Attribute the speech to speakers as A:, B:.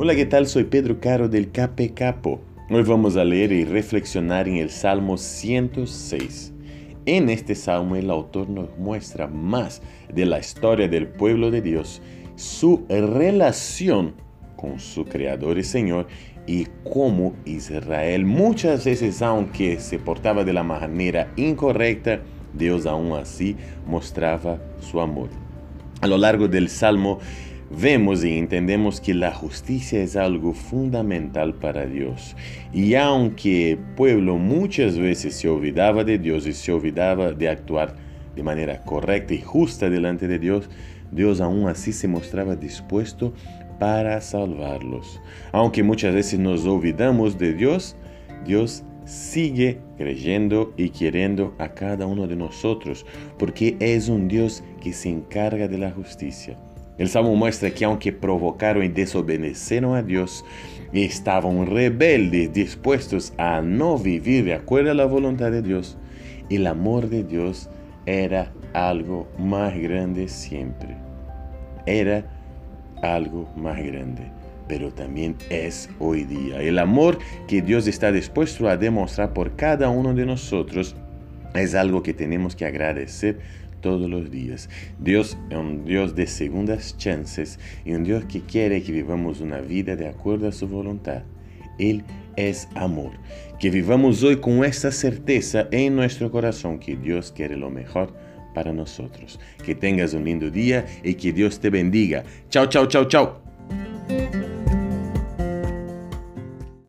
A: Hola, ¿qué tal? Soy Pedro Caro del Cape Capo. Hoy vamos a leer y reflexionar en el Salmo 106. En este salmo el autor nos muestra más de la historia del pueblo de Dios, su relación con su Creador y Señor y cómo Israel muchas veces, aunque se portaba de la manera incorrecta, Dios aún así mostraba su amor. A lo largo del Salmo vemos y entendemos que la justicia es algo fundamental para Dios. Y aunque el pueblo muchas veces se olvidaba de Dios y se olvidaba de actuar de manera correcta y justa delante de Dios, Dios aún así se mostraba dispuesto para salvarlos. Aunque muchas veces nos olvidamos de Dios, Dios sigue creyendo y queriendo a cada uno de nosotros, porque es un Dios que se encarga de la justicia. El Salmo muestra que aunque provocaron y desobedecieron a Dios, estaban rebeldes, dispuestos a no vivir de acuerdo a la voluntad de Dios, el amor de Dios era algo más grande siempre. Era algo más grande, pero también es hoy día. El amor que Dios está dispuesto a demostrar por cada uno de nosotros es algo que tenemos que agradecer todos los días. Dios es un Dios de segundas chances y un Dios que quiere que vivamos una vida de acuerdo a su voluntad. Él es amor. Que vivamos hoy con esta certeza en nuestro corazón que Dios quiere lo mejor para nosotros. Que tengas un lindo día y que Dios te bendiga. Chao, chao, chao, chao.